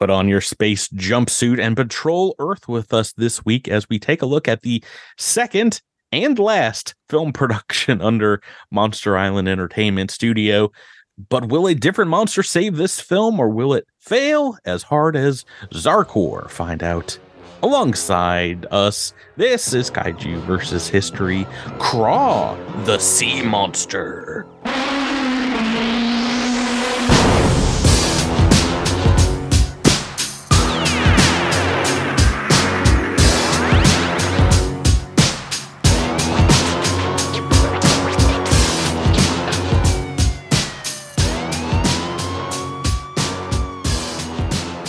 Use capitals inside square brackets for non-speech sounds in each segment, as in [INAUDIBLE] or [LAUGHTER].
Put on your space jumpsuit and patrol Earth with us this week as we take a look at the second and last film [LAUGHS] production under Monster Island Entertainment Studio. But will a different monster save this film or will it fail as hard as Zarkorr? Find out alongside us. This is Kaiju versus History Kraa, the Sea Monster.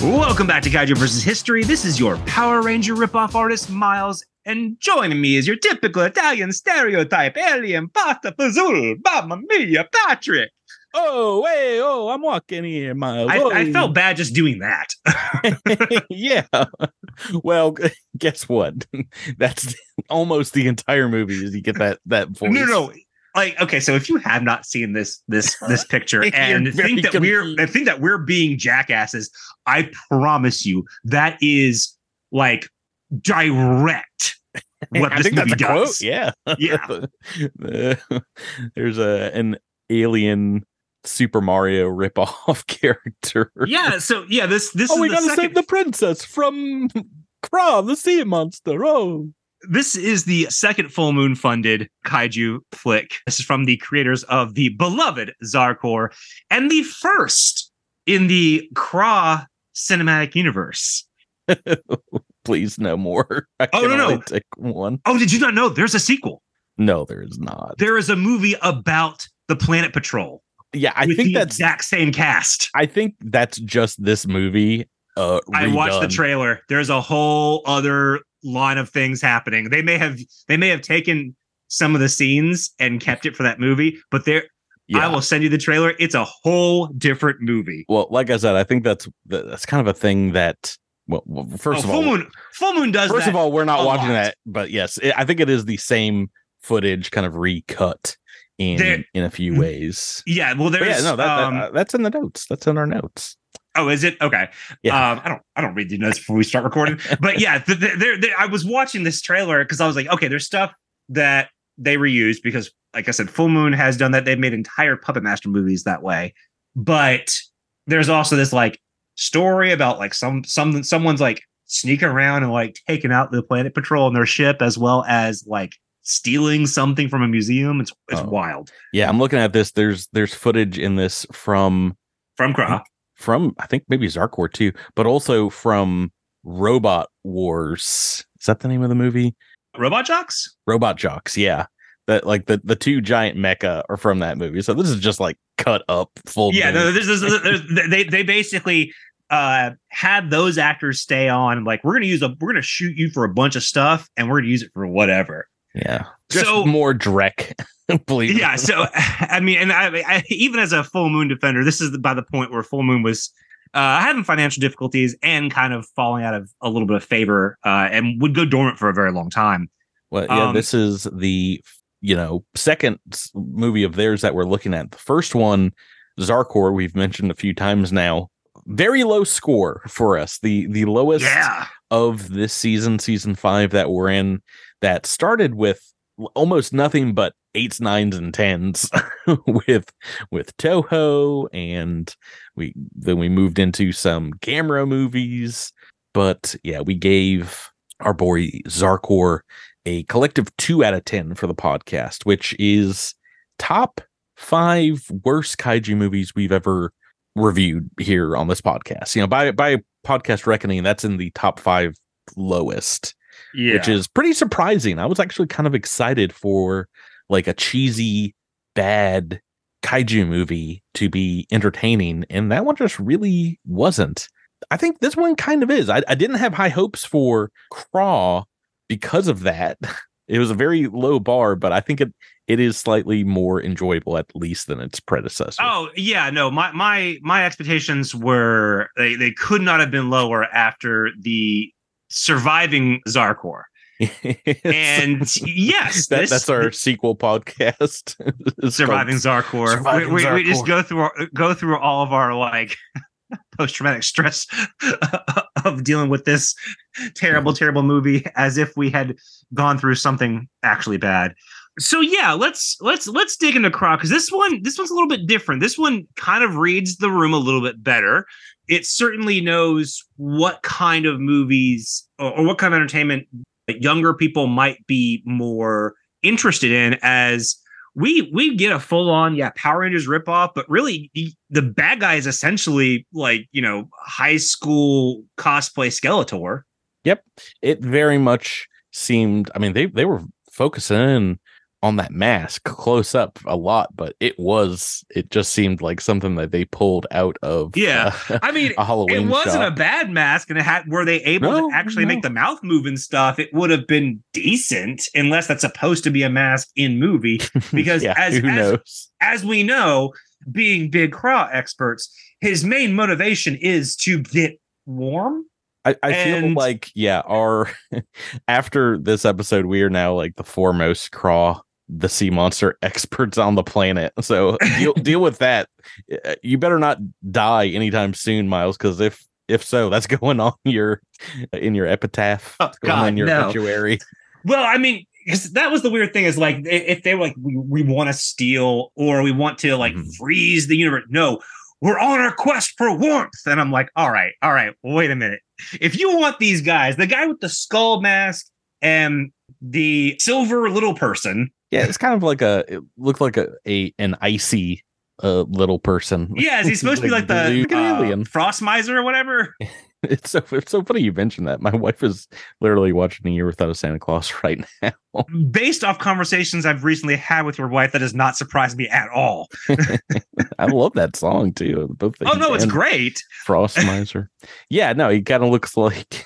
Welcome back to Kaiju vs. History. This is your Power Ranger ripoff artist, Miles, and joining me is your typical Italian stereotype alien pasta fazool, Mamma Mia, Patrick. Oh, hey, oh, I'm walking here, Miles. I, Oh. I felt bad just doing that. [LAUGHS] [LAUGHS] yeah. Well, guess what? [LAUGHS] That's almost the entire movie. Is you get that that voice? no, no. Like, okay, so if you have not seen this this [LAUGHS] this picture and think that we're think that we're being jackasses, I promise you that is like direct [LAUGHS] what I this movie a quote. does. Yeah, Yeah. [LAUGHS] There's a an alien Super Mario ripoff character. Yeah, so yeah, this this Oh, is we gotta second save the princess from Kraa, the sea monster. Oh, this is the second full moon funded kaiju flick. This is from the creators of the beloved Zarkorr and the first in the Kraa cinematic universe. [LAUGHS] please no more. [LAUGHS] I Oh, no, no. take one. Oh, did you not know there's a sequel? No, there is not. There is a movie about the Planet Patrol. yeah, I think the that's exact same cast. I think that's just this movie. Uh, I watched the trailer. There's a whole other line of things happening. They may have they may have taken some of the scenes and kept it for that movie, but there Yeah. I will send you the trailer. It's a whole different movie. Well, like I said, I think that's that's kind of a thing that. Well, well, first Oh, of Full all, Moon Full Moon does first that. of all, we're not watching lot. that, but yes, it, I think it is the same footage, kind of recut in There- in a few ways. yeah, well But there's yeah, no, that, that- um, uh, that's in the notes. That's in our notes. Oh, is it okay? Yeah. Um, I don't. I don't read the notes before we start recording. but yeah, th- th- there. there- I was watching this trailer because I was like, okay, there's stuff that they reused because, like I said, Full Moon has done that. They've made entire Puppet Master movies that way. But there's also this like story about like some some someone's like sneaking around and like taking out the Planet Patrol in their ship as well as like stealing something from a museum. It's it's Oh. wild Yeah, I'm looking at this. There's there's footage in this from from Kraa. From I think maybe Zarkorr too, but also from Robot Wars. Is that the name of the movie? Robot Jox. Robot Jox, yeah. That like the the two giant mecha are from that movie. So this is just like cut up full. yeah no, this is they they basically uh had those actors stay on like we're gonna use a we're gonna shoot you for a bunch of stuff and we're gonna use it for whatever yeah. Just So- more Drek, [LAUGHS] please. yeah so [LAUGHS] i mean and I, I even as a full moon defender this is by the point where full moon was uh having financial difficulties and kind of falling out of a little bit of favor uh and would go dormant for a very long time Well, yeah, Um, this is the you know second movie of theirs that we're looking at. The first one, Zarkorr, we've mentioned a few times now. Very low score for us. The the lowest yeah of this season, season five that we're in, that started with almost nothing but eights, nines, and tens [LAUGHS] with with Toho, and we then we moved into some Gamera movies. But yeah, we gave our boy Zarkorr a collective two out of ten for the podcast, which is top five worst kaiju movies we've ever reviewed here on this podcast. You know, by by podcast reckoning, that's in the top five lowest, yeah which is pretty surprising. I was actually kind of excited for like a cheesy, bad kaiju movie to be entertaining, and that one just really wasn't. I think this one kind of is. I, I didn't have high hopes for Kraa because of that. [LAUGHS] It was a very low bar, but I think it it is slightly more enjoyable at least than its predecessor. Oh yeah, no, my my my expectations were they they could not have been lower after the surviving Zarkorr. [LAUGHS] And yes, that, this- that's our sequel podcast. [LAUGHS] Surviving called Zarkorr. Surviving we, we, we just go through our, go through all of our like [LAUGHS] post traumatic stress of dealing with this terrible, terrible movie as if we had gone through something actually bad. So yeah, let's let's let's dig into Kraa because this one this one's a little bit different. This one kind of reads the room a little bit better. It certainly knows what kind of movies or, or what kind of entertainment younger people might be more interested in as we we get a full on yeah Power Rangers ripoff, but really the bad guy is essentially like you know high school cosplay Skeletor. Yep, it very much seemed. I mean, they they were focusing in on that mask close up a lot, but it was it just seemed like something that they pulled out of yeah. Uh, I mean, [LAUGHS] a Halloween. It wasn't shop. a bad mask, and it had were they able no, to actually no. make the mouth move and stuff? It would have been decent, unless that's supposed to be a mask in movie. [LAUGHS] Because yeah, as as, as we know, being big Kraa experts, his main motivation is to get warm. I, I feel And- like yeah, our [LAUGHS] after this episode, we are now like the foremost Kraa the sea monster [LAUGHS] experts on the planet. So deal [LAUGHS] deal with that. Uh, You better not die anytime soon, Miles, because if if so, that's [LAUGHS] going on your in your epitaph, Oh, going God, on your no. obituary. Well, I mean, 'cause that was the weird thing is like if they were like we, we want to steal or we want to like Mhm. freeze the universe. No, we're on our quest for warmth. And I'm like, all right, all right, wait a minute. If you want these guys, the guy with the skull mask and the silver little person, Yeah, it's kind of like a it looked like a, a an icy uh, little person. yeah, is he [LAUGHS] supposed to be like the uh, alien. frost miser or whatever? [LAUGHS] It's so it's so funny you mentioned that. My wife is literally watching A Year Without a Santa Claus [LAUGHS] right now. Based off conversations I've recently had with your wife, that does not surprise me at all. I love that song too. Both Oh no, it's great. Frost Miser. yeah, no, he kind of looks like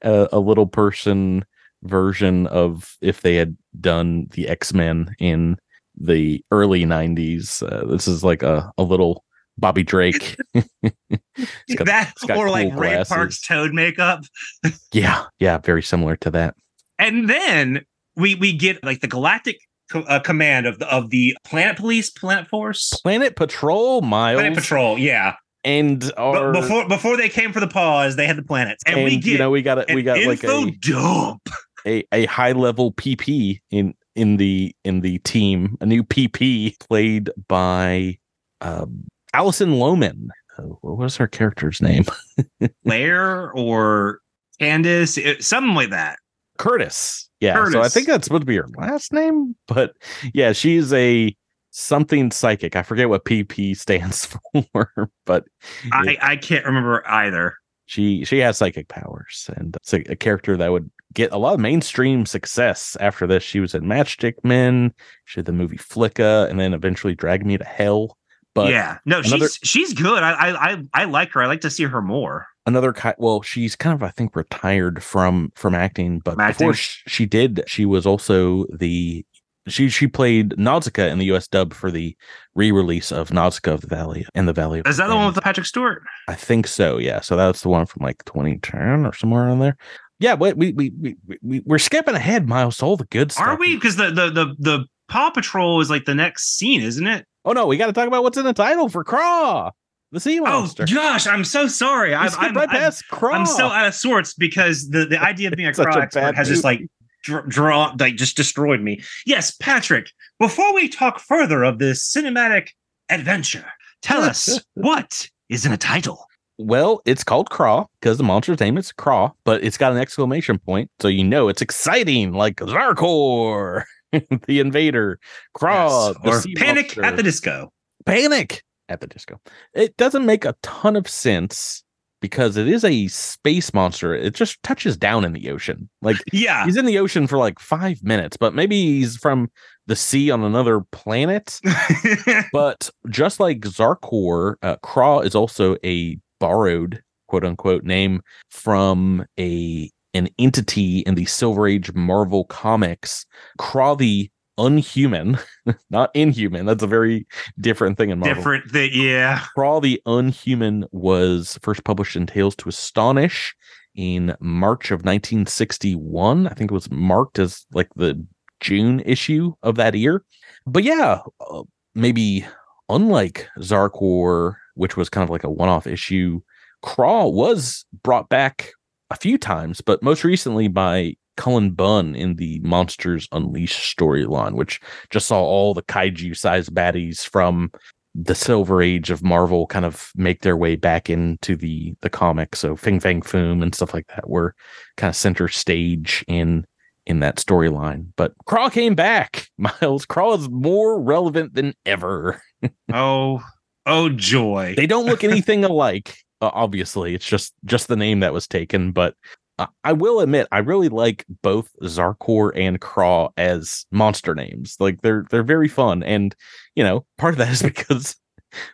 a, a little person version of if they had done the X Men in the early '90s. Uh, this is like a, a little Bobby Drake. [LAUGHS] [LAUGHS] Got- that or like cool Ray glasses. Park's toad makeup. [LAUGHS] yeah, yeah, very similar to that. and then we we get like the galactic co- uh, command of the of the planet police planet force Planet Patrol, Miles, planet patrol yeah and but before before they came for the pause they had the planets and, we get you know we got an we got like info a, dump a a high level PP in in the in the team, a new PP played by um, Alison Lohman. Uh, what was her character's name? [LAUGHS] Claire or Candace it- something like that Curtis. Yeah, so I think that's supposed to be her last name, but yeah, she's a something psychic. I forget what PP stands [LAUGHS] for, but I I can't remember either she she has psychic powers and it's a, a character that would get a lot of mainstream success after this she was in matchstick men she did the movie flicka and then eventually drag me to hell but yeah no another- she's she's good I, I I like her I like to see her more another well she's kind of i think retired from from acting but From acting? before sh- she did she was also the she she played Nausicaa in the US dub for the re-release of Nausicaa of the Valley in the Valley of is that the one with Patrick Stewart I think so. Yeah. So that's the one from like 2010 or somewhere around there. Yeah, we we we, we we're skipping ahead, Miles, all the good stuff. are we because the the the the Paw Patrol is like the next scene isn't it Oh no, we got to talk about what's in the title for Kraa, the sea oh, monster. Oh, Josh, I'm so sorry. I'm, skipped I'm, right I'm, Kraa. I'm so out of sorts because the, the idea of being a [LAUGHS] a expert has just like draw like just destroyed me. Yes, Patrick. Before we talk further of this cinematic adventure, tell us [LAUGHS] what is in a title. Well, it's called Kraa because the monster's name is Kraa, but it's got an exclamation point, so you know it's exciting, like Zarkorr, [LAUGHS] the invader, Kraa, Yes, or Panic monster. at the Disco. Panic at the Disco. It doesn't make a ton of sense because it is a space monster. It just touches down in the ocean. Like [LAUGHS] Yeah. he's in the ocean for like five minutes, but maybe he's from the sea on another planet. [LAUGHS] But just like Zarkorr, uh, Kraa is also a borrowed quote unquote name from a an entity in the Silver Age Marvel comics. Kraa the Unhuman, [LAUGHS] not Inhuman. That's a very different thing in Marvel. Different thing. Yeah. Kraa the Unhuman was first published in Tales to Astonish in March of 1961. I think it was marked as like the June issue of that year. But yeah, uh, maybe unlike Zarkorr, which was kind of like a one-off issue. Kraa was brought back a few times, but most recently by Cullen Bunn in the Monsters Unleashed storyline, which just saw all the kaiju sized baddies from the Silver Age of Marvel kind of make their way back into the the comic. So Fin Fang Foom and stuff like that were kind of center stage in in that storyline. But Kraa came back. [LAUGHS] Miles Kraa is more relevant than ever. [LAUGHS] oh, oh joy! They don't look anything alike. Uh, obviously, it's just just the name that was taken. But uh, I will admit, I really like both Zarkorr and Kraa as monster names. Like they're they're very fun, and you know, part of that is [LAUGHS] because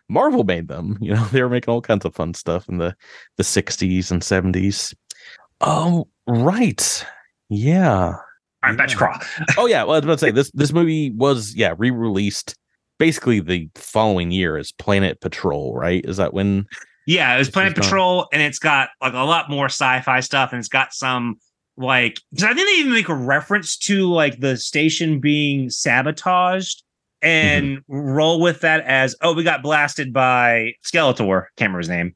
Marvel made them. You know, [LAUGHS] they were making all kinds of fun stuff in the the '60s and '70s. Oh, right. Yeah. All right, back to Kraa. oh yeah, well, I was about to say [LAUGHS] this this movie was yeah re-released basically the following year is Planet Patrol, right? Is that when? Yeah, it was Planet Patrol, and it's got like a lot more sci-fi stuff, and it's got some like Because I think they even make a reference to like the station being sabotaged and mm-hmm. roll with that as oh we got blasted by Skeletor, can't remember his name.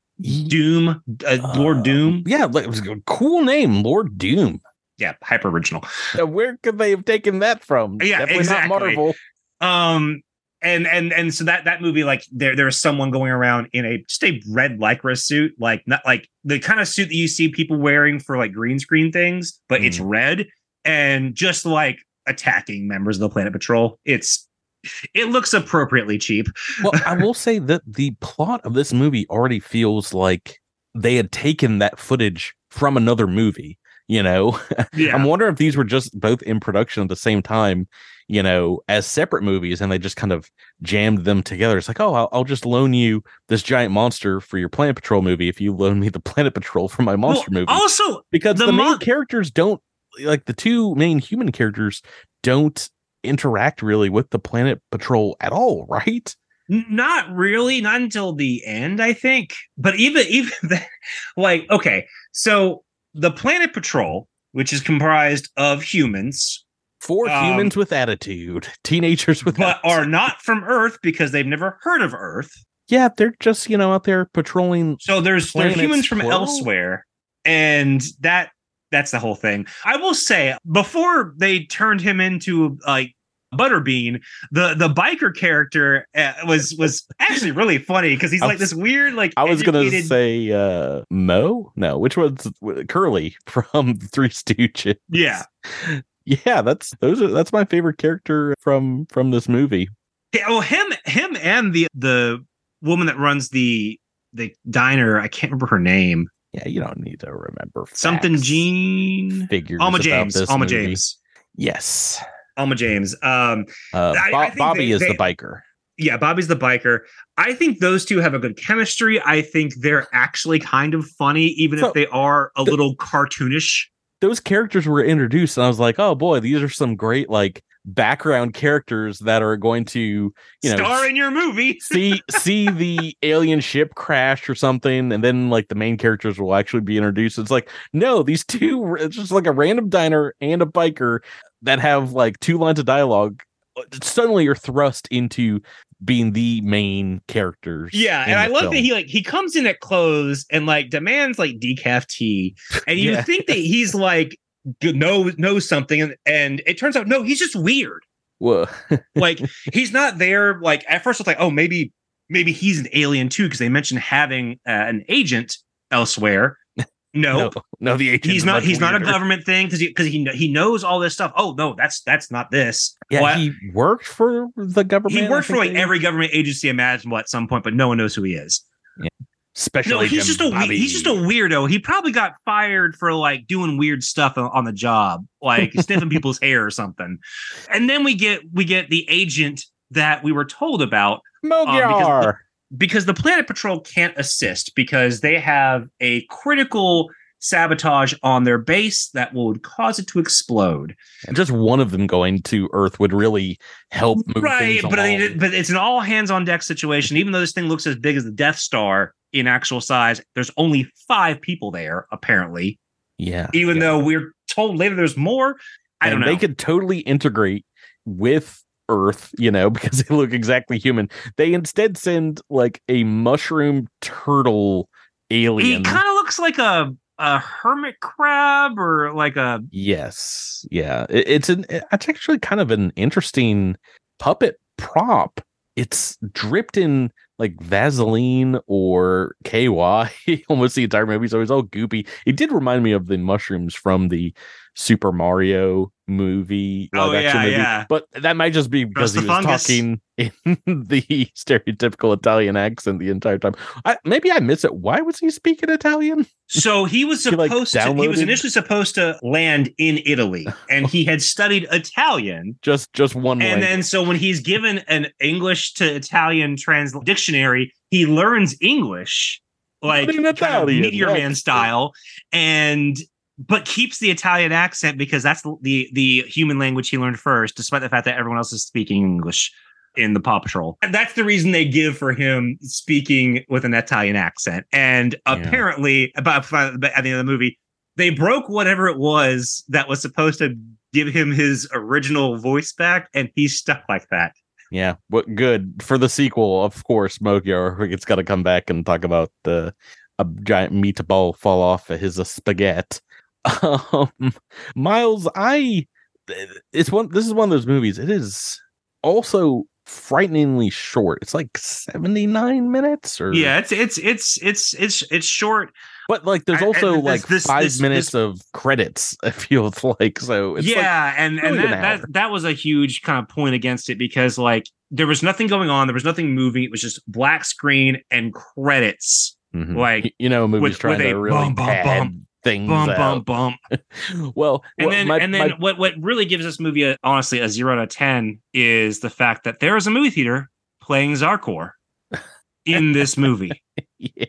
Doom, uh, Lord uh, Doom. Yeah, it was a cool name, Lord Doom yeah, hyper original. Where could they have taken that from? Yeah, Definitely exactly. Not Marvel. Um, and and and so that that movie, like there there's someone going around in a just a red lycra suit, like not like the kind of suit that you see people wearing for like green screen things, but mm. it's red and just like attacking members of the Planet Patrol. It's it looks appropriately cheap. well, I will [LAUGHS] say that the plot of this movie already feels like they had taken that footage from another movie you know [LAUGHS] yeah. i'm wondering if these were just both in production at the same time you know as separate movies and they just kind of jammed them together. It's like oh i'll, I'll just loan you this giant monster for your planet patrol movie if you loan me the [LAUGHS] planet patrol for my monster well, movie. also because the, the main characters don't like the two main human characters don't interact really with the planet patrol at all [LAUGHS] right? Not really not until the end i think. But even [LAUGHS] even then, like okay so the Planet Patrol, which is comprised of humans, four um, humans with attitude, teenagers with, but attitude. are not from Earth because they've never heard of Earth. Yeah, they're just you know out there patrolling. So there's there's humans from elsewhere, and that that's the whole thing. I will say before they turned him into like Butterbean, the the biker character uh, was was actually really funny because he's like this weird like. I was educated... gonna say uh Moe, no, which was Curly [LAUGHS] from Three Stooges. Yeah, yeah, that's those are that's my favorite character from from this movie. Yeah, well, him him and the the woman that runs the the diner, I can't remember her name. Yeah, you don't need to remember something. Jean figures. Alma James. Alma movie. James. Yes. Alma James. Um, uh, I, I Bobby they, is they, the biker. Yeah, Bobby's the biker. I think those two have a good chemistry. I think they're actually kind of funny, even so, if they are a the, little cartoonish. Those characters were introduced, and I was like, "Oh boy, these are some great like background characters that are going to you know star in your movie. [LAUGHS] see see the alien ship crash or something and then like the main characters will actually be introduced. It's like no these two it's just like a random diner and a biker that have like two lines of dialogue uh, suddenly are thrust into being the main characters. Yeah, and I love film. that he like he comes in at close and like demands like decaf tea, and you [LAUGHS] yeah. think that he's like know knows something, and, and it turns out no, he's just weird. Whoa, like [LAUGHS] he's not there. Like at first, it's like oh maybe maybe he's an alien too because they mentioned having uh, an agent elsewhere no, no, no the agent. He's not. He's weirder. not a government thing because he because he he knows all this stuff. Oh no, that's that's not this. Yeah, well, he worked for the government. He worked for like every government agency imaginable at some point, but no one knows who he is. Yeah. Special no, he's just a Bobby. he's just a weirdo. He probably got fired for like doing weird stuff on the job, like [LAUGHS] sniffing people's hair or something. And then we get we get the agent that we were told about. Mogyar. Um, because the Planet Patrol can't assist because they have a critical sabotage on their base that would cause it to explode. And just one of them going to Earth would really help right, but I mean, but it's an all hands on deck situation. Even though this thing looks as big as the Death Star in actual size, there's only five people there apparently. Yeah. Even yeah. though we're told later there's more, I and don't know. They could totally integrate with Earth, you know, [LAUGHS] because they look exactly human. They instead send like a mushroom turtle alien. He kind of looks like a a hermit crab or like a Yes, yeah, It- it's an it's actually kind of an interesting puppet prop. It's dripped in like Vaseline or KY [LAUGHS] almost the entire movie, so it's all goopy. It did remind me of the mushrooms from the Super Mario movie, Oh, live action yeah, movie. yeah. But that might just be because he was fungus. talking [LAUGHS] in the stereotypical Italian accent the entire time. I, maybe I miss it. Why was he speaking Italian? So he was [LAUGHS] He, like, supposed to. He was initially supposed to land in Italy, [LAUGHS] and he had studied Italian. Just just one. And language. then, so when he's given an English to Italian trans dictionary, he learns English, like kind of Meteor. Man style, and but keeps the Italian accent because that's the the human language he learned first, despite the fact that everyone else is speaking English in the Paw Patrol. And that's the reason they give for him speaking with an Italian accent. And Yeah. apparently, about at the end of the movie, they broke whatever it was that was supposed to give him his original voice back, and he's stuck like that. Yeah, what good for the sequel? Of course, Mogyar it's got to come back and talk about the a giant meatball fall off of his uh, spaghetti. [LAUGHS] Um, Miles, I it's one. This is one of those movies. It is also frighteningly short. It's like seventy nine minutes, or Yeah, it's it's it's it's it's it's short. But like, there's I- also and this- like this- five this- minutes this- of credits. [LAUGHS] It feels like so. It's like, yeah, and and really an that, that that was a huge kind of point against it because like there was nothing going on, there was nothing moving. It was just black screen and credits. mhm. like, you know, a movie's with- trying with to really bum, bum, pad bum, things Bum out. [LAUGHS] Well, And then my- and then my- what what really gives this movie a, honestly a zero out of ten is the fact that there is a movie theater playing Zarkorr in this movie. [LAUGHS] yeah.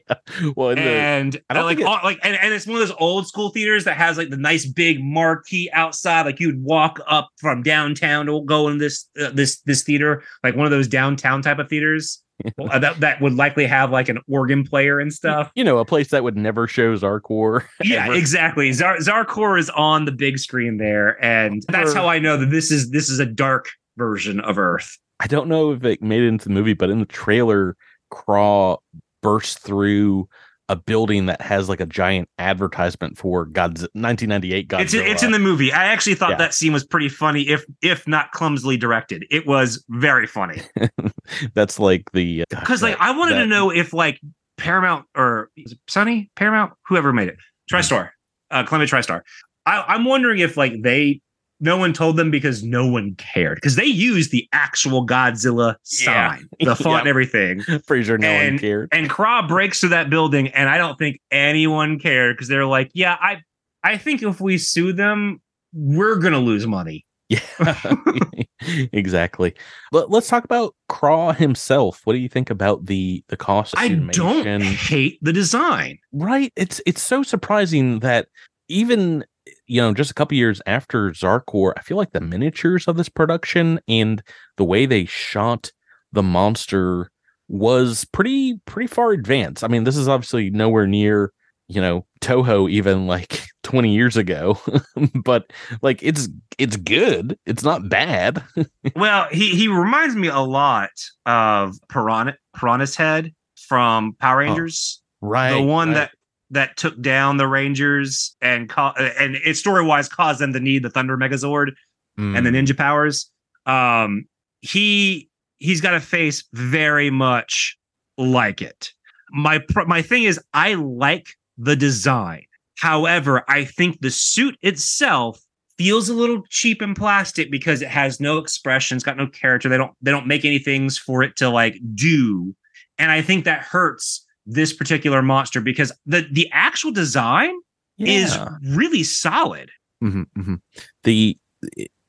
Well, the, and I uh, like it- all- like and, and it's one of those old school theaters that has like the nice big marquee outside like you'd walk up from downtown to go in this uh, this this theater like one of those downtown type of theaters uh, that that would likely have like an organ player and stuff you know, a place that would never show Zarkorr. [LAUGHS] yeah ever. exactly Zar- Zarkorr is on the big screen there and that's how I know that this is this is a dark version of Earth I don't know if it made it into the movie, but in the trailer, Kraa bursts through a building that has like a giant advertisement for God's 1998 Godzilla. It's it's in the movie. I actually thought Yeah. that scene was pretty funny, if if not clumsily directed. It was very funny. [LAUGHS] That's like the uh, Because like I wanted to know if like Paramount or is it Sony Paramount whoever made it TriStar uh Columbia TriStar. I, I'm wondering if like they no one told them because no one cared because they used the actual Godzilla Yeah. sign, [LAUGHS] the font Yep. and everything. pretty sure no one and- cared. And Kraa breaks through that building, and I don't think anyone cared because they're like, yeah, I I think if we sue them, we're gonna lose money. Yeah, [LAUGHS] exactly. Let, let's talk about Kraa himself. What do you think about the the cost? I don't hate the design. right it's it's so surprising that even you know just a couple years after Zarkorr i feel like the miniatures of this production and the way they shot the monster was pretty pretty far advanced. I mean this is obviously nowhere near you know toho even like [LAUGHS] 20 years ago [LAUGHS] but like it's it's good. It's not bad. [LAUGHS] Well, he he reminds me a lot of Piranha Pirantishead from Power Rangers, right the one right. that that took down the Rangers and co- and it story wise caused them to need the Thunder Megazord and the Mm, ninja powers. Um, he he's got a face very much like it. My my thing is, I like the design. However, I think the suit itself feels a little cheap and plastic because it has no expression, it's got no character. They don't they don't make any things for it to like do, and I think that hurts this particular monster because the the actual design is really solid. Mhm, mhm. The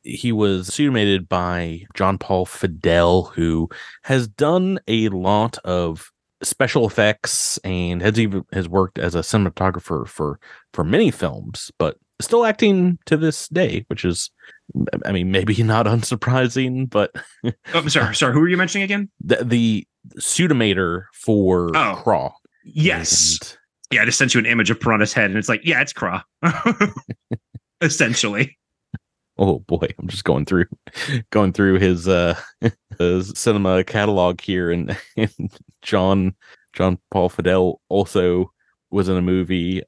he was pseudomated by John Paul Fedele, who has done a lot of special effects and has even has worked as a cinematographer for for many films, but still acting to this day, which is, I mean, maybe [LAUGHS] not unsurprising, but Oh, I'm sorry, sorry. Who are you mentioning again? the, the pseudomator for Oh. Kraa. Yes. And- Yeah, I just sent you an image of Pirantishead, and it's like, yeah, it's Kraa. [LAUGHS] Essentially. oh boy, I'm just going through going through his uh [LAUGHS] his cinema catalog here and, [LAUGHS] and John John Paul Fedele also was in a movie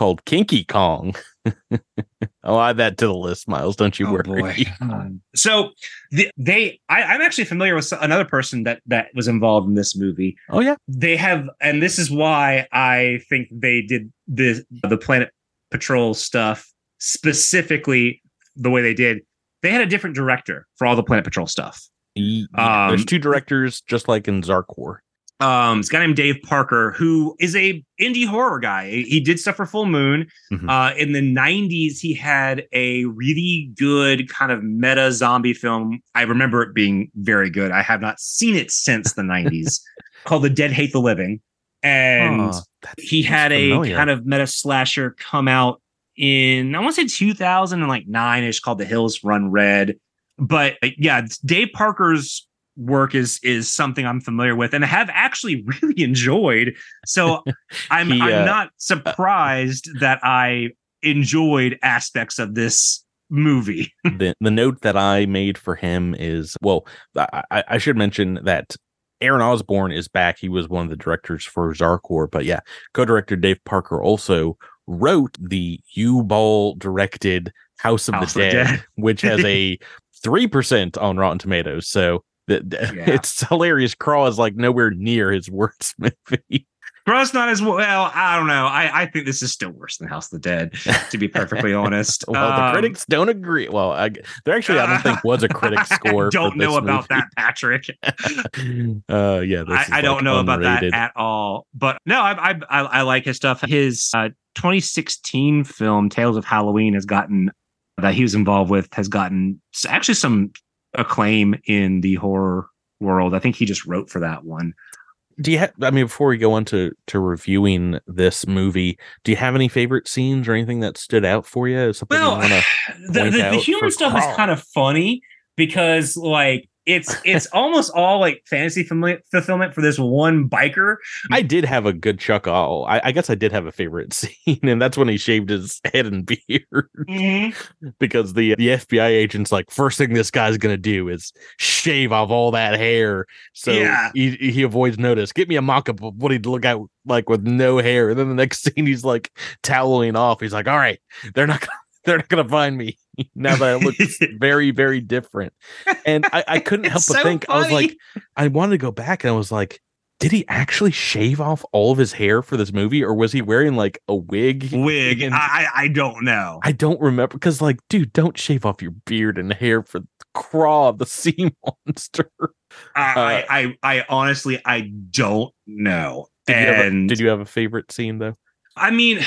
called Kinky Kong. [LAUGHS] I'll add that to the list, Miles. Don't you Oh, worry. boy. [LAUGHS] So the, they, I, I'm actually familiar with another person that that was involved in this movie. Oh yeah, They have, and this is why I think they did the the Planet Patrol stuff specifically the way they did. They had a different director for all the Planet Patrol stuff. Ye- yeah, there's Um, two directors, just like in Zarkorr. Um, this guy named Dave Parker, who is a indie horror guy. He did stuff for Full Moon. Mhm. Uh, in the '90s, he had a really good kind of meta zombie film. I remember it being very good. I have not seen it since the '90s, [LAUGHS] called The Dead Hate the Living, and Oh, he had a familiar. kind of meta slasher come out in I want to say 2009 ish called The Hills Run Red. But uh, yeah, Dave Parker's work is is something I'm familiar with and have actually [LAUGHS] really enjoyed. So [LAUGHS] I'm He, I'm uh, not surprised that I enjoyed aspects of this movie. [LAUGHS] the the note that I made for him is well, I, I- should mention that Aaron Osborne is back. He was one of the directors for Zarkorr, but yeah, co-director Dave Parker also wrote the Uwe Boll directed House of House the Dead, Dead. which has a three percent on Rotten Tomatoes. So th- th- [LAUGHS] Yeah. it's hilarious. Craw is like nowhere near his worst [LAUGHS] movie. Gross not as well. I don't know. I, I think this is still worse than House of the Dead, to be perfectly honest. [LAUGHS] well, the Um, critics don't agree. Well, I, there actually I don't think was a critic score. I don't know about movie. that, Patrick. uh yeah I, I don't like, know about that at all. But no, I I, I, I like his stuff. His uh, 2016 film Tales of Halloween has gotten that he was involved with has gotten actually some acclaim in the horror world. I think he just wrote for that one. do you have i mean before we go on to to reviewing this movie do you have any favorite scenes or anything that stood out for you something Well, wanna [SIGHS] the, the, the humor stuff is kind of funny because like it's it's almost all like fantasy fulfillment fulfillment for this one biker. i did have a good chuckle I, I guess i did have a favorite [LAUGHS] scene and that's when he shaved his head and beard. Mm-hmm. [LAUGHS] Because the the fbi agent's like first thing this guy's gonna do is shave off all that hair. So Yeah. he, he avoids notice. Get me a mock-up of what he'd look out like with no hair. And then the next [LAUGHS] scene he's like toweling off. He's like all right they're not gonna [LAUGHS] they're not gonna find me [LAUGHS] now that I look [LAUGHS] very very different and i, I couldn't help It's but so think i was like i wanted to go back and i was like did he actually shave off all of his hair for this movie or was he wearing like a wig Wig. And- I I don't know. I don't remember because, like, dude, don't shave off your beard and hair for Kraa, the sea monster. I, I uh, I I honestly I don't know. Did you, a, and did you have a favorite scene though? I mean,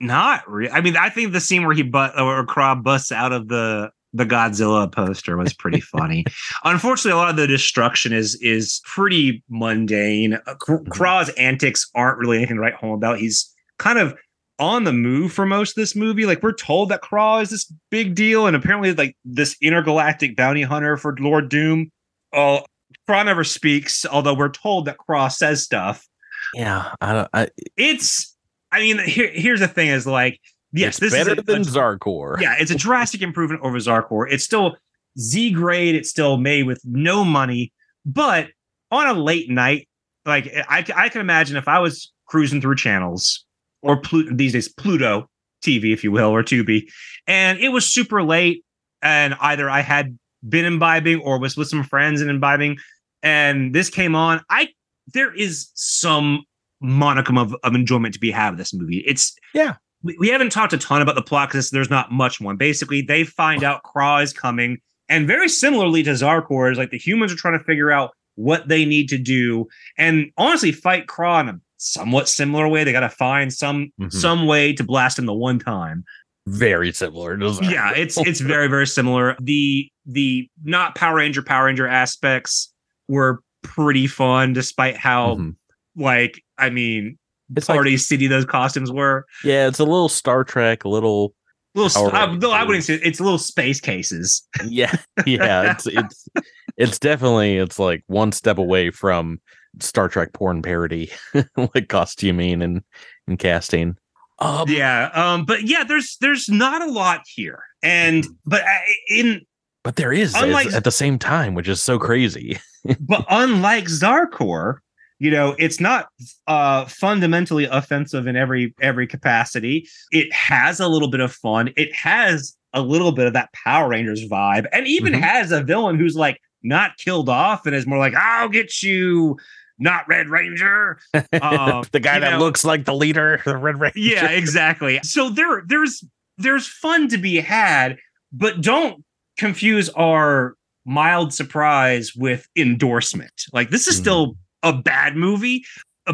not really. I mean, I think the scene where he but or Kraa busts out of the the Godzilla poster was pretty [LAUGHS] funny. Unfortunately, a lot of the destruction is is pretty mundane. Uh, Mhm. Kraa's antics aren't really anything to write home about. He's kind of on the move for most of this movie. Like we're told that Kraa is this big deal, and apparently, like this intergalactic bounty hunter for Lord Doom. Oh, Kraa never speaks, although we're told that Kraa says stuff Yeah, I don't. I, it's i mean here, here's the thing is like yes it's this better is a, than a- Zarkorr. yeah it's a [LAUGHS] drastic improvement over Zarkorr it's still z grade it's still made with no money but on a late night like i, I can imagine if i was cruising through channels or Plu- these days pluto tv if you will or tubi and it was super late and either i had been imbibing or was with some friends and imbibing and this came on i there is some monicum of, of enjoyment to be had with this movie it's Yeah. we, we haven't talked a ton about the plot because there's not much one basically they find out Kraa is coming and very similarly to Zarkorr is like the humans are trying to figure out what they need to do and honestly fight Kraa in a somewhat similar way they got to find some Mhm. some way to blast him the one time Very similar to yeah it's it's very very similar the the not power ranger power ranger aspects were pretty fun despite how Mhm. like i mean It's like, city those costumes were yeah, it's a little Star Trek, a little little Power uh, no, i wouldn't say it's a little space cases [LAUGHS] yeah, yeah. It's it's it's definitely it's like one step away from Star Trek porn parody, like costuming and and casting. Um, yeah, um, but yeah, there's there's not a lot here, and but uh, in but there is Unlike- at the same time, which is so crazy. [LAUGHS] but unlike Zarkorr, you know, it's not uh fundamentally offensive in every every capacity. It has a little bit of fun. It has a little bit of that Power Rangers vibe, and even Mhm. has a villain who's like not killed off and is more like, "I'll get you." Not Red Ranger. [LAUGHS] Um, the guy that know- looks like the leader, the Red Ranger. Yeah, exactly. So there there's there's fun to be had, but don't confuse our mild surprise with endorsement. Like this is Mhm. still a bad movie,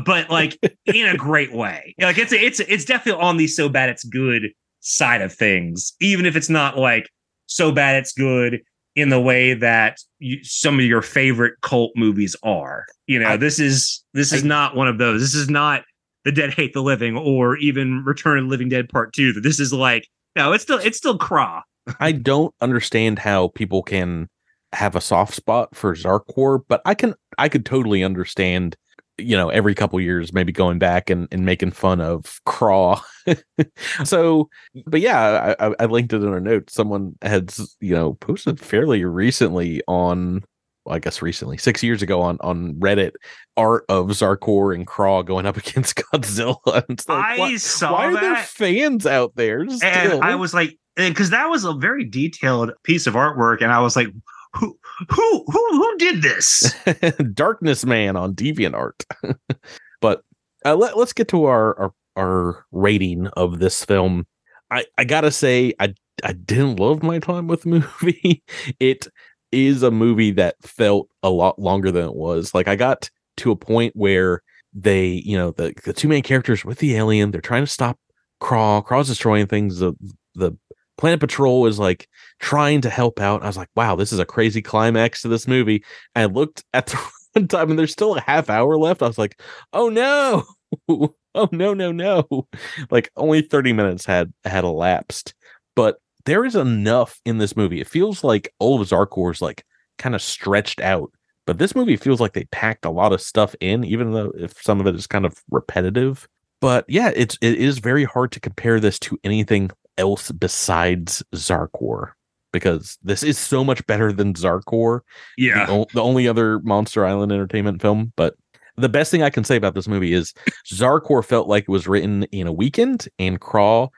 but like in a [LAUGHS] great way. Like it's it's it's definitely on the so bad it's good side of things, even if it's not like so bad it's good in the way that you, some of your favorite cult movies are. You know, I- this is this is I- not one of those. This is not the Dead Hate the Living or even Return of the Living Dead Part Two. This is like no, it's still it's still Kraa. I don't understand how people can have a soft spot for Zarkorr, but I can I could totally understand, you know, every couple years maybe going back and, and making fun of Kraa. [LAUGHS] so but yeah, I, I- linked it in a note. Someone had you know posted fairly recently on well, I guess recently, six years ago on on Reddit, art of Zarkorr and Kraa going up [LAUGHS] against Godzilla. And like, I why, saw why are there fans out there? Still? and I was like, because that was a very detailed piece of artwork, and I was like, who who who who did this? [LAUGHS] Darkness Man on DeviantArt. [LAUGHS] but uh, let, let's get to our, our our rating of this film. I I gotta say I I didn't love my time with the [LAUGHS] movie. it is a movie that felt a lot longer than it was. Like I got to a point where they, you know, the the two main characters with the alien, they're trying to stop Kraa. Kraa's destroying things. The the Planet Patrol is like trying to help out. I was like, wow, this is a crazy climax to this movie. I looked at the [LAUGHS] runtime and there's still a half hour left. I was like, oh no. [LAUGHS] oh no, no, no. [LAUGHS] Like only 30 minutes had had elapsed. But there is enough in this movie. It feels like all of Zarkorr's like kind of stretched out. But this movie feels like they packed a lot of stuff in, even though if some of it is kind of repetitive. But yeah, it's it is very hard to compare this to anything else besides Zarkorr because this is so much better than Zarkorr the, o- the only other Monster Island Entertainment film. But the best thing I can say about this movie is Zarkorr felt like it was written in a weekend, and Kraa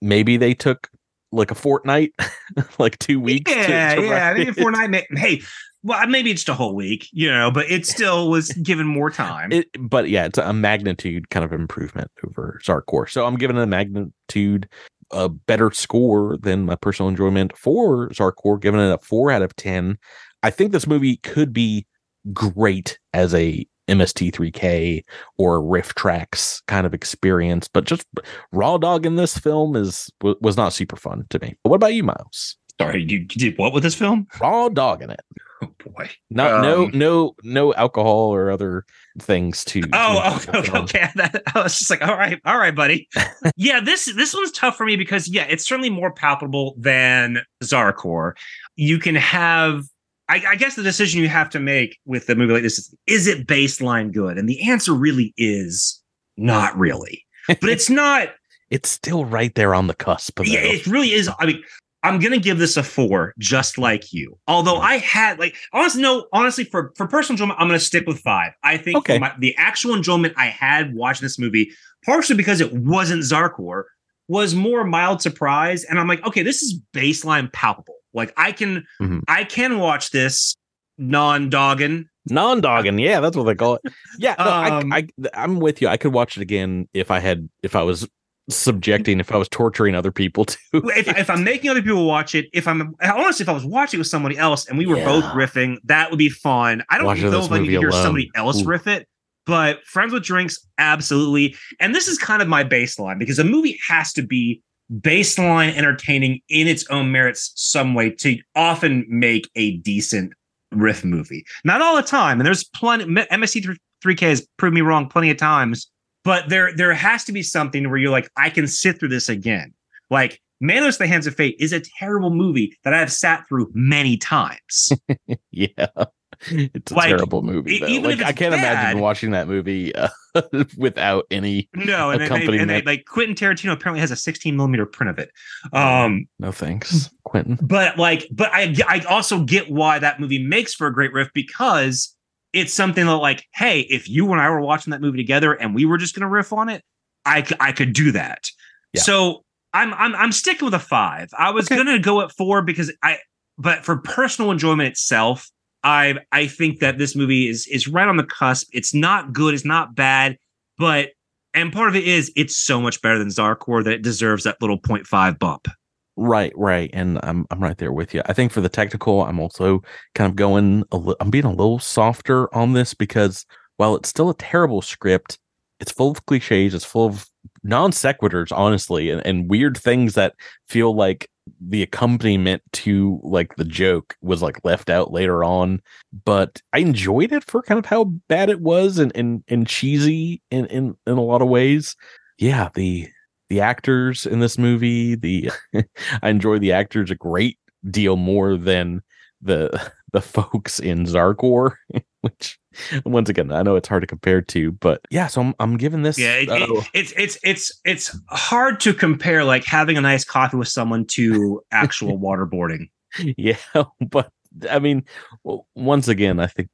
maybe they took like a fortnight, [LAUGHS] like two weeks. yeah, to yeah. Maybe. Fortnite. may- Hey, well, maybe it's just a whole week, you know, but it still was given more time. It, but yeah, it's a magnitude kind of improvement over Zarkorr. So I'm giving it a magnitude a better score than my personal enjoyment for Zarkorr, giving it a four out of ten. I think this movie could be great as a MST3K or RiffTrax kind of experience, but just raw dog in this film is was not super fun to me. But what about you, Miles? Sorry, you did what with this film? Raw dog in it. Oh [LAUGHS] boy. Not no Um, no no alcohol or other things to. to Oh, make [LAUGHS] the okay, okay. That, I was just like, all right, all right, buddy. [LAUGHS] yeah, this this one's tough for me because yeah, it's certainly more palpable than Zarkorr. You can have, I, I guess, the decision you have to make with a movie like this is: is it baseline good? And the answer really is not really. But it's not. it's still right there on the cusp. Of yeah, it really is. I mean, I'm gonna give this a four, just like you. Although I had like honestly, no, honestly, for for personal enjoyment, I'm gonna stick with five. I think Okay. my, the actual enjoyment I had watching this movie, partially because it wasn't Zarkorr, was more mild surprise, and I'm like, okay, this is baseline palpable. Like I can, Mhm. I can watch this non-dogging. non-dogging. Yeah, that's what they call it. Yeah, no, Um, I, I, I'm with you. I could watch it again if I had, if I was subjecting, if I was torturing other people too. if, if I'm making other people watch it, if I'm honestly, if I was watching with somebody else and we were both riffing, that would be fun. I don't Watching know if I need to hear alone. somebody else Ooh. riff it, but Friends with Drinks, absolutely. And this is kind of my baseline because a movie has to be baseline entertaining in its own merits some way to often make a decent riff movie. Not all the time, and there's plenty. MSC 3K has proved me wrong plenty of times, but there there has to be something where you're like, I can sit through this again. Like Manos: The Hands of Fate is a terrible movie that I've sat through many times. [LAUGHS] yeah, it's a Like, terrible movie. Though. even Like if I can't imagine watching that movie uh, [LAUGHS] without any. No, and, they, and they, like Quentin Tarantino apparently has a 16 millimeter print of it. Um, No thanks, [LAUGHS] Quentin. but like, but I I also get why that movie makes for a great riff because it's something that like, hey, if you and I were watching that movie together and we were just gonna riff on it, I c- I could do that. Yeah. So I'm I'm I'm sticking with a five. I was Okay. gonna go at four because I, but for personal enjoyment itself, I I think that this movie is is right on the cusp. It's not good. It's not bad, but and part of it is it's so much better than Zarkorr that it deserves that little 0.5 bump. Right, right, and I'm I'm right there with you. I think for the technical, I'm also kind of going. A li- I'm being a little softer on this because while it's still a terrible script, it's full of cliches. It's full of non sequiturs, honestly, and, and weird things that feel like the accompaniment to like the joke was like left out later on. But I enjoyed it for kind of how bad it was and and, and cheesy in, in in a lot of ways. Yeah, the the actors in this movie, the [LAUGHS] [LAUGHS] I enjoy the actors a great deal more than the [LAUGHS] the folks in Zarkorr, which once again I know it's hard to compare to, but yeah, so I'm I'm giving this Yeah, it, uh, it- it's it's it's it's hard to compare like having a nice coffee with someone to actual waterboarding. yeah, but I mean, once again, I think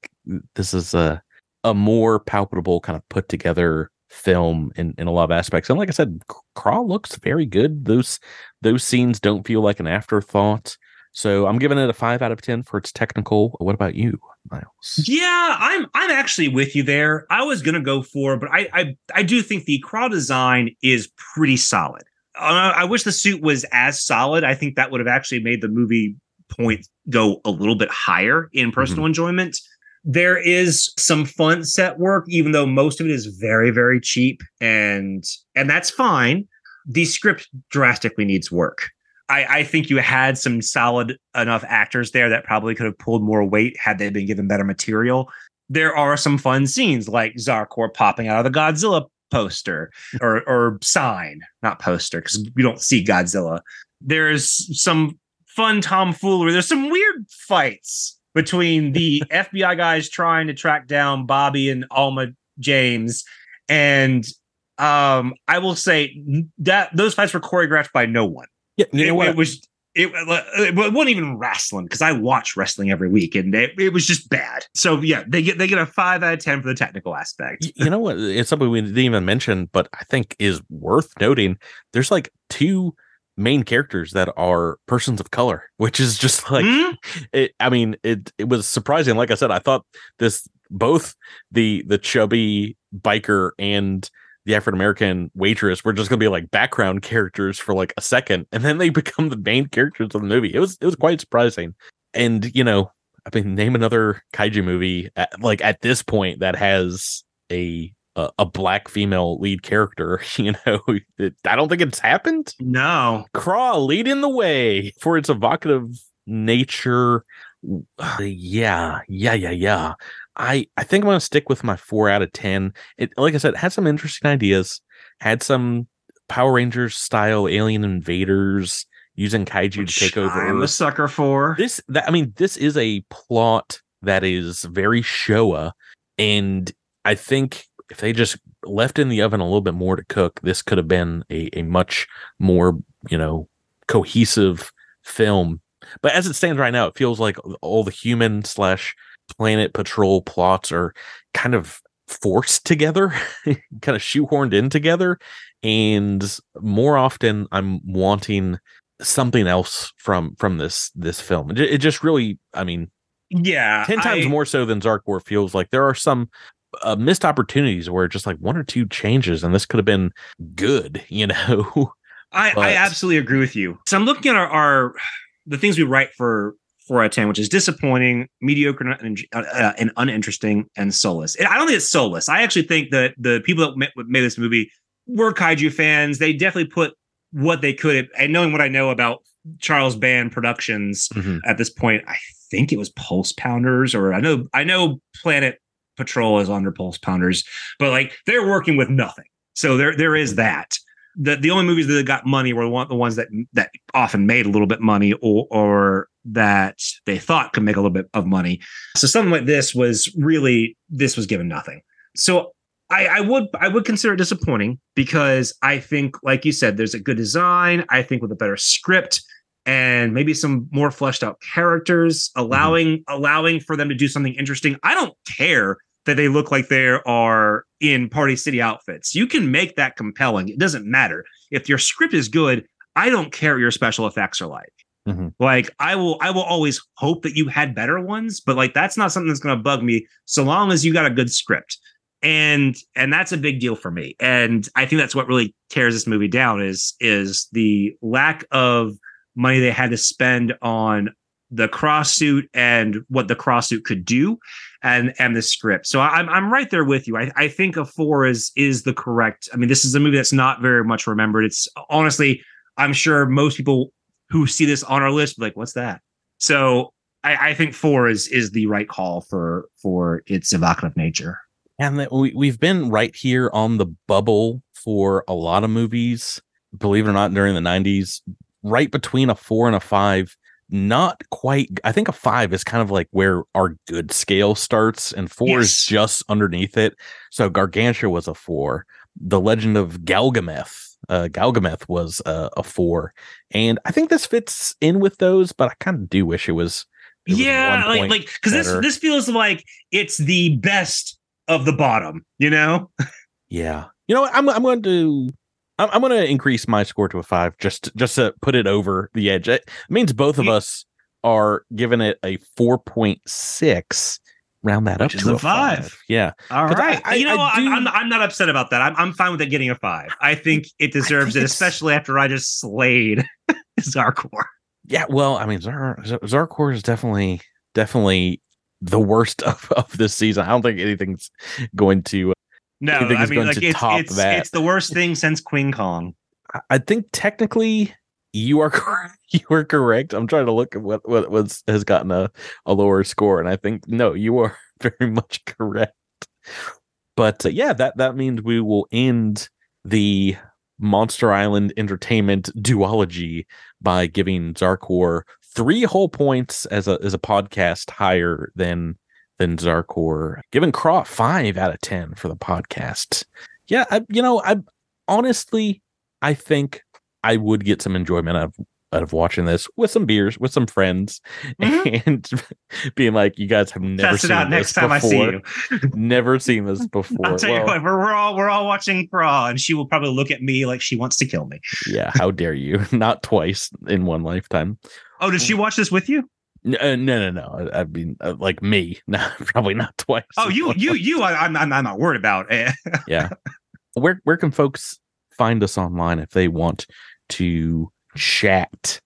this is a a more palpable kind of put together film in, in a lot of aspects. And like I said, Kraa looks very good. Those those scenes don't feel like an afterthought. So I'm giving it a five out of ten for its technical. What about you, Miles? Yeah, I'm I'm actually with you there. I was gonna go for, but I I I do think the Kraa design is pretty solid. Uh, I wish the suit was as solid. I think that would have actually made the movie point go a little bit higher in personal enjoyment. There is some fun set work, even though most of it is very very cheap, and and that's fine. The script drastically needs work. I, I think you had some solid enough actors there that probably could have pulled more weight had they been given better material. There are some fun scenes like Zarkorr popping out of the Godzilla poster or or sign, not poster, because we don't see Godzilla. There's some fun tomfoolery. There's some weird fights between the [LAUGHS] FBI guys trying to track down Bobby and Alma James. And um, I will say that those fights were choreographed by no one Yeah, it, it was it, it wasn't even wrestling because I watch wrestling every week and it, it was just bad. So yeah, they get they get a five out of ten for the technical aspect. You know what? It's something we didn't even mention, but I think is worth noting. There's like two main characters that are persons of color, [LAUGHS] which is just like Hmm? it, I mean, it it was surprising. Like I said, I thought this both the the chubby biker and the African American waitress were just gonna be like background characters for like a second, and then they [LAUGHS] become the main characters of the movie. It was it was quite surprising. And you know, I mean, name another kaiju movie at, like at this point that has a a, a black female lead character. [LAUGHS] You know, it, I don't think it's happened. No, Kraa leading the way for its evocative nature. Uh, yeah, yeah, yeah, yeah. I I think I'm gonna stick with my four out of ten. It like I said, had some interesting ideas, had some Power Rangers style alien invaders using kaiju which to take over. I'm a sucker for. This that I mean, this is a plot that is very Showa, and I think if they just left in the oven a little bit more to cook, this could have been a, a much more, you know, cohesive film. But as it stands right now, it feels like all the human slash planet patrol plots are kind of forced together, [LAUGHS] kind of shoehorned in together. And more often I'm wanting something else from from this this film. It, it just really, I mean, yeah, 10 times I- more so than Zarkorr feels like there are some uh, missed opportunities where just like one or two changes and this could have been good, [LAUGHS] you know. I, I absolutely agree with you. So I'm looking at our, our the things we write for four out of ten, which is disappointing, mediocre, and, uh, and uninteresting, and soulless. And I don't think it's soulless. I actually think that the people that ma- made this movie were kaiju fans. They definitely put what they could. And knowing what I know about Charles Band Productions at this point, I think it was Pulse Pounders, or I know I know Planet Patrol is under Pulse Pounders, but like they're working with nothing. So there there is that. The the only movies that got money were the ones that that often made a little bit money or or that they thought could make a little bit of money. So something like this was really this was given nothing. So I, I would I would consider it disappointing because I think, like you said, there's a good design. I think with a better script and maybe some more fleshed out characters, allowing mm-hmm. allowing for them to do something interesting. I don't care that they look like they are in Party City outfits. You can make that compelling. It doesn't matter if your script is good. I don't care what your special effects are like. Mm-hmm. Like I will, I will always hope that you had better ones, but like that's not something that's going to bug me so long as you got a good script and and that's a big deal for me and i think that's what really tears this movie down is is the lack of money they had to spend on the cross suit and what the cross suit could do and and the script. So i'm i'm right there with you. I i think a 4 is is the correct i mean this is a movie that's not very much remembered. It's honestly i'm sure most people who see this on our list like what's that? So I, I think four is is the right call for for its evocative nature. And we, we've been right here on the bubble for a lot of movies. Believe it or not during the 90s right between a four and a five not quite i think a five is kind of like where our good scale starts and four yes. is just underneath it so gargantua was a four the legend of galgameth uh, Galgameth was uh, a four, and I think this fits in with those. But I kind of do wish it was. It yeah, was like like because this this feels like it's the best of the bottom, you know? yeah. You know, what? I'm I'm going to I'm, I'm going to increase my score to a 5 just just to put it over the edge. It means both of us are giving it a 4.6 round that Which up to a five. five. Yeah. All right. I, I, you know, I am I'm, I'm not upset about that. I'm, I'm fine with it getting a five. I think it deserves think it, especially after I just slayed [LAUGHS] Zarkorr. Yeah. Well, I mean, Zar, Zarkorr is definitely, definitely the worst [LAUGHS] of, of this season. I don't think anything's going to. No, I mean, like it's it's, it's the worst thing since Queen Kong. I think technically you are [LAUGHS] correct. You are correct. I'm trying to look at what what was has gotten a, a lower score, and I think no, you are [LAUGHS] very much correct. But uh, yeah, that that means we will end the Monster Island Entertainment duology by giving Zarkorr three whole points as a as a podcast higher than than Zarkorr. Giving Kraa five out of ten for the podcast. Yeah, I, you know, I honestly I think I would get some enjoyment out of out of watching this with some beers, with some friends, mm-hmm. [LAUGHS] and being like, "You guys have never Test seen it out next time before. I see you. [LAUGHS] never seen this [LAUGHS] before." I'll tell well, you what, we're, we're all we're all watching Kraa, and she will probably look at me like she wants to kill me. yeah, how dare you? Not twice in one lifetime. Oh, did she watch this with you? Uh, no, no, no. I, mean, uh, like me, [LAUGHS] no, probably not twice. Oh, you, you, you. I, am I'm, I'm not worried about. [LAUGHS] yeah. Where, where can folks find us online if they want to chat?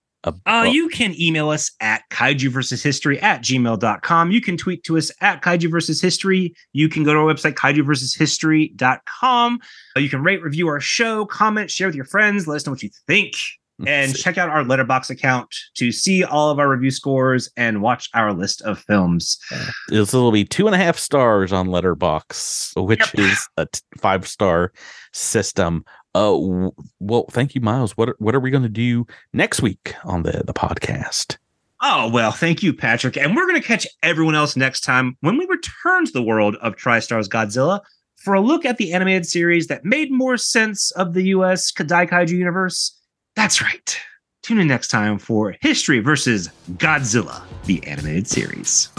Uh, you can email us at kaiju versus history at gmail.com. You can tweet to us at kaiju versus history. You can go to our website, kaiju versus history.com. You can rate, review our show, comment, share with your friends, let us know what you think [LAUGHS] and check out our Letterboxd account to see all of our review scores and watch our list of films. This will be two and a half stars on Letterboxd which yep. is a t- five star system. Uh, well, thank you, Miles. What are, what are we going to do next week on the the podcast? Oh, well, thank you, Patrick. And we're going to catch everyone else next time when we return to the world of TriStar's Godzilla for a look at the animated series that made more sense of the US Kaiju universe that's right. Tune in next time for History versus Godzilla, the animated series.